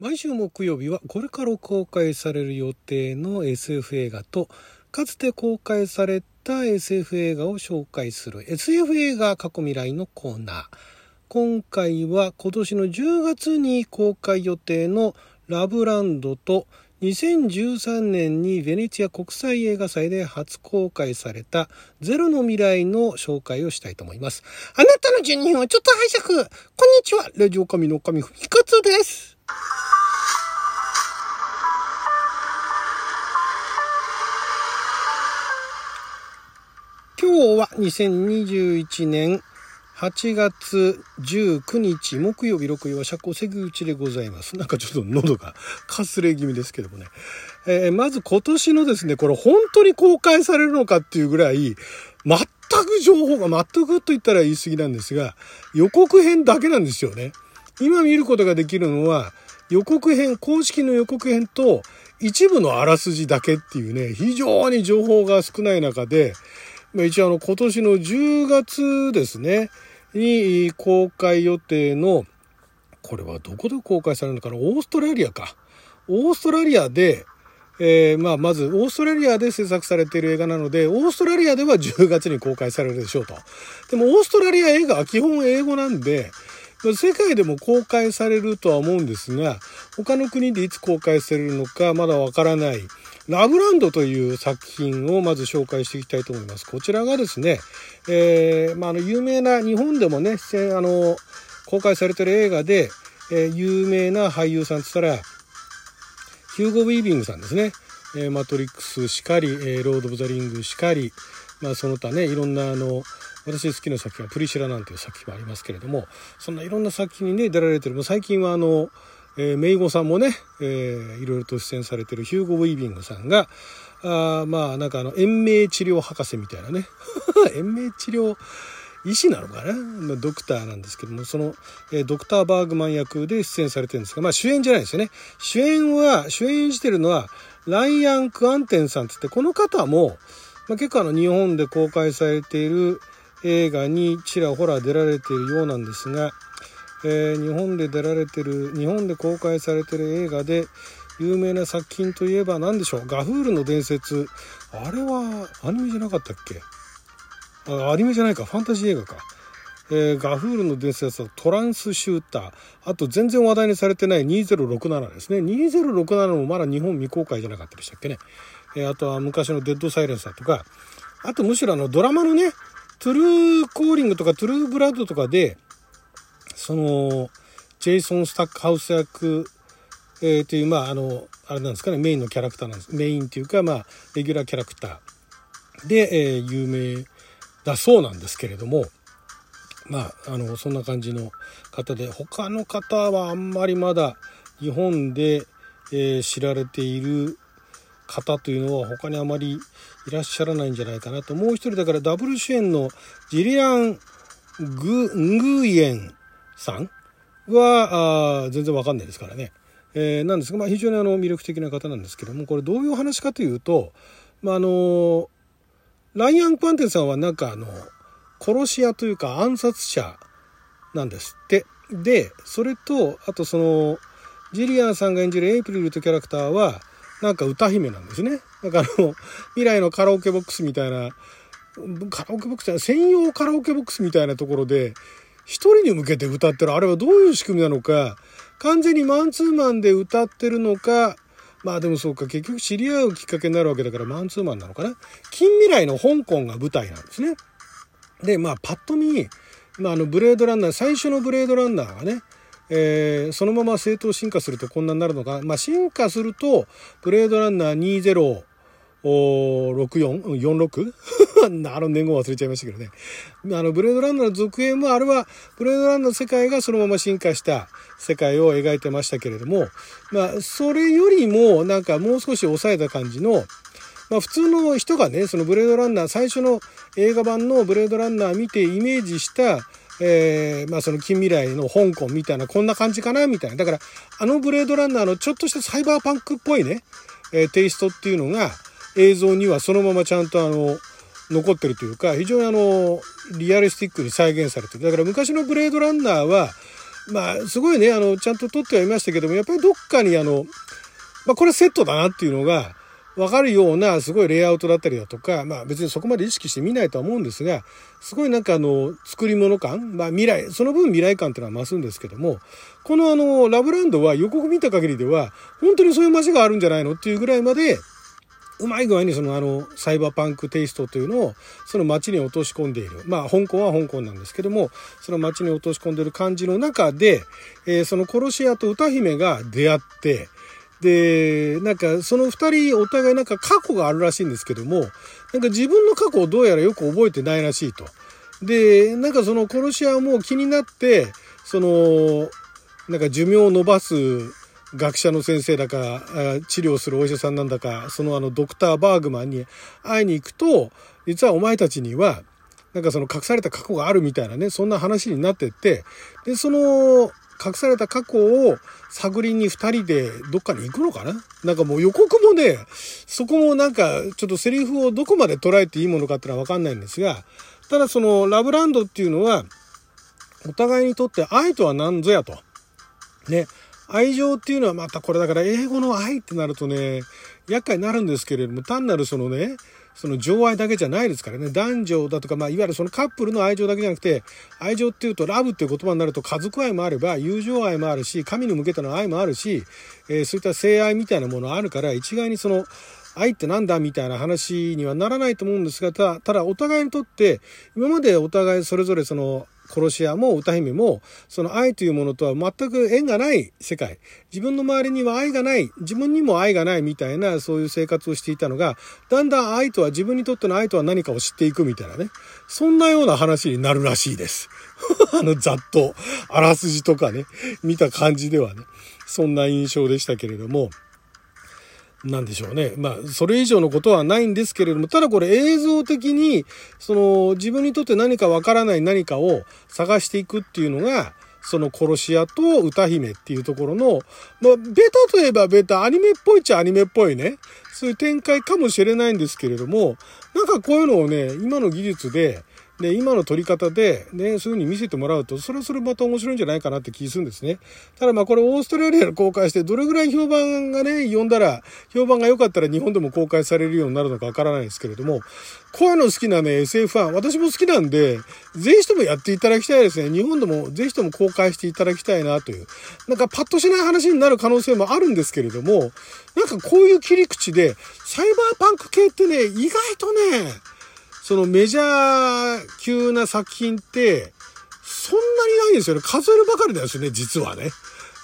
毎週木曜日はこれから公開される予定の SF 映画とかつて公開された SF 映画を紹介する SF 映画過去未来のコーナー。今回は今年の10月に公開予定のラブランドと2013年にベネチア国際映画祭で初公開されたゼロの未来の紹介をしたいと思います。あなたの12分はちょっと拝借。こんにちは。ラジオ神の神ふみかつです。今日は2021年8月19日木曜日6曜は社交関口でございます。なんかちょっと喉がかすれ気味ですけどもね。えー、まず今年のですね、これ本当に公開されるのかっていうぐらい、全く情報が全くと言ったら言い過ぎなんですが、予告編だけなんですよね。今見ることができるのは、予告編、公式の予告編と一部のあらすじだけっていうね、非常に情報が少ない中で、まあ、一応あの今年の10月ですね、に公開予定の、これはどこで公開されるのかな？オーストラリアか。オーストラリアで、えー、まあ、まず、オーストラリアで制作されている映画なので、オーストラリアでは10月に公開されるでしょうと。でも、オーストラリア映画は基本英語なんで、世界でも公開されるとは思うんですが、他の国でいつ公開されるのかまだわからない。ラブランドという作品をまず紹介していきたいと思います。こちらがですね、えー、まあ、あの、有名な、日本でもね、あの、公開されてる映画で、えー、有名な俳優さんって言ったら、ヒューゴ・ウィービングさんですね。えー、マトリックスしかり、えロード・オブ・ザ・リングしかり、まあ、その他ね、いろんな、あの、私好きな作品は「プリシラ」なんていう作品もありますけれどもそんないろんな作品にね出られてるも最近はあの、えー、メイゴさんもね、えー、いろいろと出演されてるヒューゴ・ウィービングさんがあまあなんかあの延命治療博士みたいなね。延命治療医師なのかな、ま、ドクターなんですけどもその、え、ドクター・バーグマン役で出演されてるんですが、まあ、主演じゃないですよね。主演は主演してるのはライアン・クアンテンさんつってこの方も、まあ、結構あの日本で公開されている映画にちらほら出られているようなんですが、えー、日本で出られてる日本で公開されてる映画で有名な作品といえば何でしょう？ガフールの伝説。あれはアニメじゃなかったっけ？あアニメじゃないか。ファンタジー映画か、えー、ガフールの伝説はトランスシューター。あと全然話題にされてない2067ですね。2067もまだ日本未公開じゃなかったでしたっけね、えー、あとは昔のデッドサイレンサーとか。あとむしろあのドラマのねトゥルーコーリングとかトゥルーブラッドとかで、その、ジェイソン・スタックハウス役、えー、という、まあ、あの、あれなんですかね、メインのキャラクターなんです。メインっていうか、まあ、レギュラーキャラクターで、えー、有名だそうなんですけれども、まあ、あの、そんな感じの方で、他の方はあんまりまだ日本で、えー、知られている方というのは他にあまりいらっしゃらないんじゃないかなと。もう一人だからダブル主演のジリアン・グ、ングイエンさん？はあ全然わかんないですからね。えー、なんですが、まあ、非常にあの魅力的な方なんですけども、これどういう話かというと、まあ、あの、ライアン・クワンテンさんはなんかあの、殺し屋というか暗殺者なんですって。で、それと、あとその、ジリアンさんが演じるエイプリルというキャラクターは、なんか歌姫なんですね。だからあの、未来のカラオケボックスみたいな、カラオケボックスじゃない、専用カラオケボックスみたいなところで、一人に向けて歌ってる、あれはどういう仕組みなのか、完全にマンツーマンで歌ってるのか、まあでもそうか、結局知り合うきっかけになるわけだからマンツーマンなのかな。近未来の香港が舞台なんですね。で、まあパッと見、まああのブレードランナー、最初のブレードランナーがね、えー、そのまま正当進化するとこんなになるのか、まあ、進化すると、ブレードランナー2 0 2064、46? あの年号忘れちゃいましたけどね。あの、ブレードランナーの続編も、あれは、ブレードランナーの世界がそのまま進化した世界を描いてましたけれども、まあ、それよりも、なんかもう少し抑えた感じの、まあ、普通の人がね、そのブレードランナー、最初の映画版のブレードランナー見てイメージしたえー、まあその近未来の香港みたいなこんな感じかなみたいな。だからあのブレードランナーのちょっとしたサイバーパンクっぽいね、えー、テイストっていうのが映像にはそのままちゃんとあの残ってるというか非常にあのリアリスティックに再現されてる。だから昔のブレードランナーはまあ、すごいね、あの、ちゃんと撮ってはいましたけども、やっぱりどっかにあの、まあ、これセットだなっていうのが、わかるようなすごいレイアウトだったりだとか、まあ別にそこまで意識して見ないとは思うんですが、すごいなんかあの、作り物感、まあ未来、その分未来感っていうのは増すんですけども、このあの、ラブランドは予告見た限りでは、本当にそういう街があるんじゃないのっていうぐらいまで、うまい具合にそのあのサイバーパンクテイストというのをその街に落とし込んでいる。まあ香港は香港なんですけども、その街に落とし込んでいる感じの中で、えー、その殺し屋と歌姫が出会って、で、なんかその二人お互いなんか過去があるらしいんですけども、なんか自分の過去をどうやらよく覚えてないらしいと。で、なんかその殺し屋も気になって、その、なんか寿命を延ばす学者の先生だか、治療するお医者さんなんだか、そのあのドクター・バーグマンに会いに行くと、実はお前たちには、なんかその隠された過去があるみたいなね、そんな話になってって、で、その隠された過去を探りに二人でどっかに行くのかな？なんかもう予告もね、そこもなんかちょっとセリフをどこまで捉えていいものかってのはわかんないんですが、ただそのラブランドっていうのは、お互いにとって愛とは何ぞやと。ね。愛情っていうのはまたこれだから英語の愛ってなるとね、厄介になるんですけれども、単なるそのね、その情愛だけじゃないですからね。男女だとか、まあ、いわゆるそのカップルの愛情だけじゃなくて、愛情っていうと、ラブっていう言葉になると家族愛もあれば、友情愛もあるし、神に向けての愛もあるし、えー、そういった性愛みたいなものあるから、一概にその、愛ってなんだみたいな話にはならないと思うんですが、ただ、ただお互いにとって、今までお互いそれぞれその、殺し屋も歌姫も、その愛というものとは全く縁がない世界。自分の周りには愛がない、自分にも愛がないみたいな、そういう生活をしていたのが、だんだん愛とは、自分にとっての愛とは何かを知っていくみたいなね。そんなような話になるらしいです。あの、ざっと、あらすじとかね、見た感じではね、そんな印象でしたけれども、なんでしょうね。まあ、それ以上のことはないんですけれども、ただこれ映像的に、その、自分にとって何かわからない何かを探していくっていうのが、その殺し屋と歌姫っていうところの、まあ、ベタといえばベタ、アニメっぽいっちゃアニメっぽいね、そういう展開かもしれないんですけれども、なんかこういうのをね、今の技術で、で、今の撮り方で、ね、そういう風に見せてもらうと、それはそれまた面白いんじゃないかなって気するんですね。ただまあこれオーストラリアで公開して、どれぐらい評判がね、読んだら、評判が良かったら日本でも公開されるようになるのかわからないですけれども、こういうの好きなね、SF ファン、私も好きなんで、ぜひともやっていただきたいですね。日本でもぜひとも公開していただきたいなという。なんかパッとしない話になる可能性もあるんですけれども、なんかこういう切り口で、サイバーパンク系ってね、意外とね、そのメジャー級な作品って、そんなにないんですよね。数えるばかりなんですよね、実はね。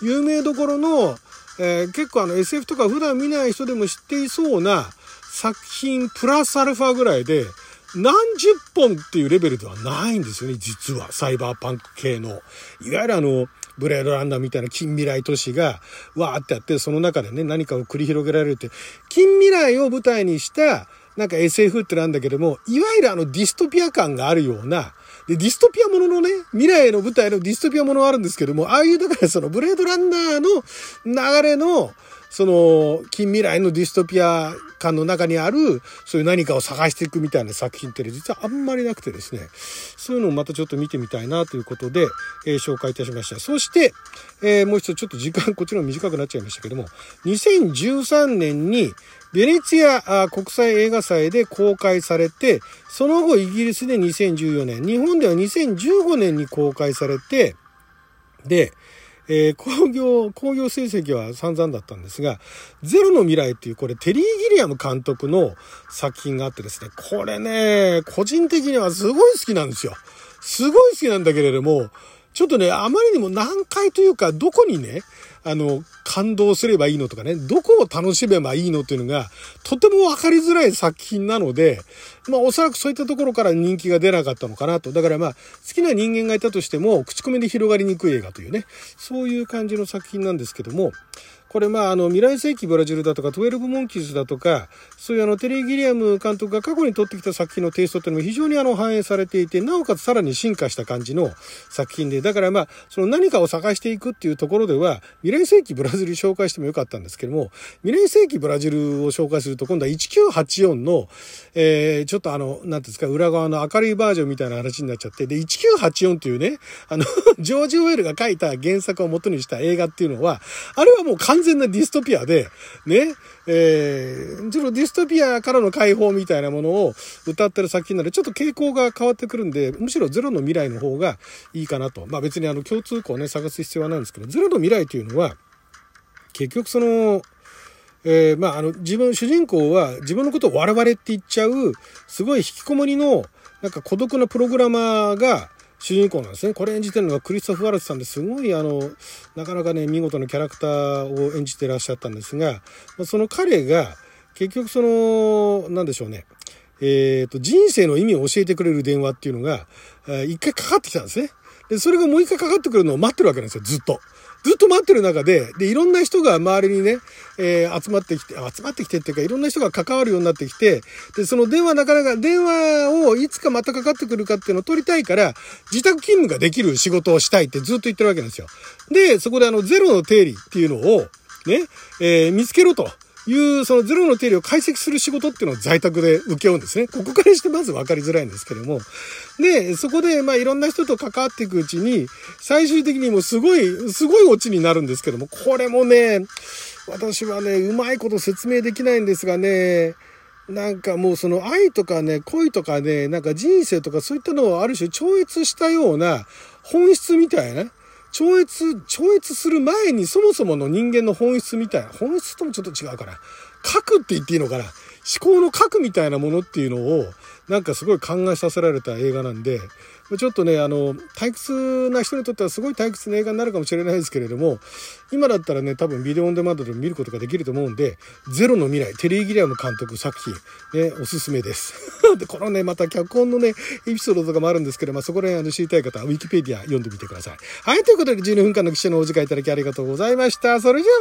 有名どころの、えー、結構あの SF とか普段見ない人でも知っていそうな作品プラスアルファぐらいで、何十本っていうレベルではないんですよね、実は。サイバーパンク系の。いわゆるあの、ブレードランナーみたいな近未来都市が、わーってあって、その中でね、何かを繰り広げられるって、近未来を舞台にした、なんか SF ってなんだけども、いわゆるあのディストピア感があるような、で、ディストピアもののね、未来の舞台のディストピアものはあるんですけども、ああいう、だからそのブレードランナーの流れの、その、近未来のディストピア感の中にある、そういう何かを探していくみたいな作品って実はあんまりなくてですね、そういうのをまたちょっと見てみたいなということで、えー、紹介いたしました。そして、えー、もう一度ちょっと時間こっちの短くなっちゃいましたけども、2013年に、ベネツィア国際映画祭で公開されて、その後イギリスで2014年、日本では2015年に公開されて、で、えー、工業、工業成績は散々だったんですが、ゼロの未来っていう、これテリー・ギリアム監督の作品があってですね、これね、個人的にはすごい好きなんですよ。すごい好きなんだけれども、ちょっとね、あまりにも難解というか、どこにね、あの、感動すればいいのとかね、どこを楽しめばいいのというのが、とてもわかりづらい作品なので、まあおそらくそういったところから人気が出なかったのかなと。だからまあ、好きな人間がいたとしても、口コミで広がりにくい映画というね、そういう感じの作品なんですけども、これまああの未来世紀ブラジルだとか12モンキーズだとかそういうあのテリー・ギリアム監督が過去に撮ってきた作品のテイストっていうのも非常にあの反映されていてなおかつさらに進化した感じの作品でだからまあその何かを探していくっていうところでは未来世紀ブラジル紹介してもよかったんですけども未来世紀ブラジルを紹介すると今度は1984の、えー、ちょっとあの何ていうんですか裏側の明るいバージョンみたいな話になっちゃってで1984っていうねあのジョージ・ウェルが書いた原作を元にした映画っていうのはあれはもう完全全なディストピアでねえー、ちょっとディストピアからの解放みたいなものを歌ってる作品なので、ちょっと傾向が変わってくるんで、むしろゼロの未来の方がいいかなと。まあ別にあの共通項をね、探す必要はないんですけど、ゼロの未来というのは、結局その、えー、まああの自分、主人公は自分のことを我々って言っちゃう、すごい引きこもりの、なんか孤独なプログラマーが、主人公なんですね。これ演じてるのがクリストフ・ワルツさんですごいあの、なかなかね、見事なキャラクターを演じてらっしゃったんですが、その彼が結局その、なんでしょうね。えっ、ー、と、人生の意味を教えてくれる電話っていうのが、一回かかってきたんですね。で、それがもう一回かかってくるのを待ってるわけなんですよ、ずっと。ずっと待ってる中で、で、いろんな人が周りにね、えー、集まってきて、集まってきてっていうか、いろんな人が関わるようになってきて、で、その電話なかなか、電話をいつかまたかかってくるかっていうのを取りたいから、自宅勤務ができる仕事をしたいってずっと言ってるわけなんですよ。で、そこであの、ゼロの定理っていうのを、ね、えー、見つけろと。いう、そのゼロの定理を解析する仕事っていうのを在宅で請け負うんですね。ここからしてまず分かりづらいんですけども。で、そこで、まあいろんな人と関わっていくうちに、最終的にもすごい、すごいオチになるんですけども、これもね、私はね、うまいこと説明できないんですがね、なんかもうその愛とかね、恋とかね、なんか人生とかそういったのをある種超越したような本質みたいな、超越、超越する前にそもそもの人間の本質みたいな、本質ともちょっと違うから、核って言っていいのかな思考の核みたいなものっていうのを、なんかすごい考えさせられた映画なんで、ちょっとね、あの、退屈な人にとってはすごい退屈な映画になるかもしれないですけれども、今だったらね、多分ビデオオンデマンドで見ることができると思うんで、ゼロの未来、テリー・ギリアム監督作品、ね、おすすめです。で、このね、また脚本のね、エピソードとかもあるんですけど、まあ、そこら辺あの知りたい方は、ウィキペディア読んでみてください。はい、ということで12分間の記者のお時間いただきありがとうございました。それじゃあ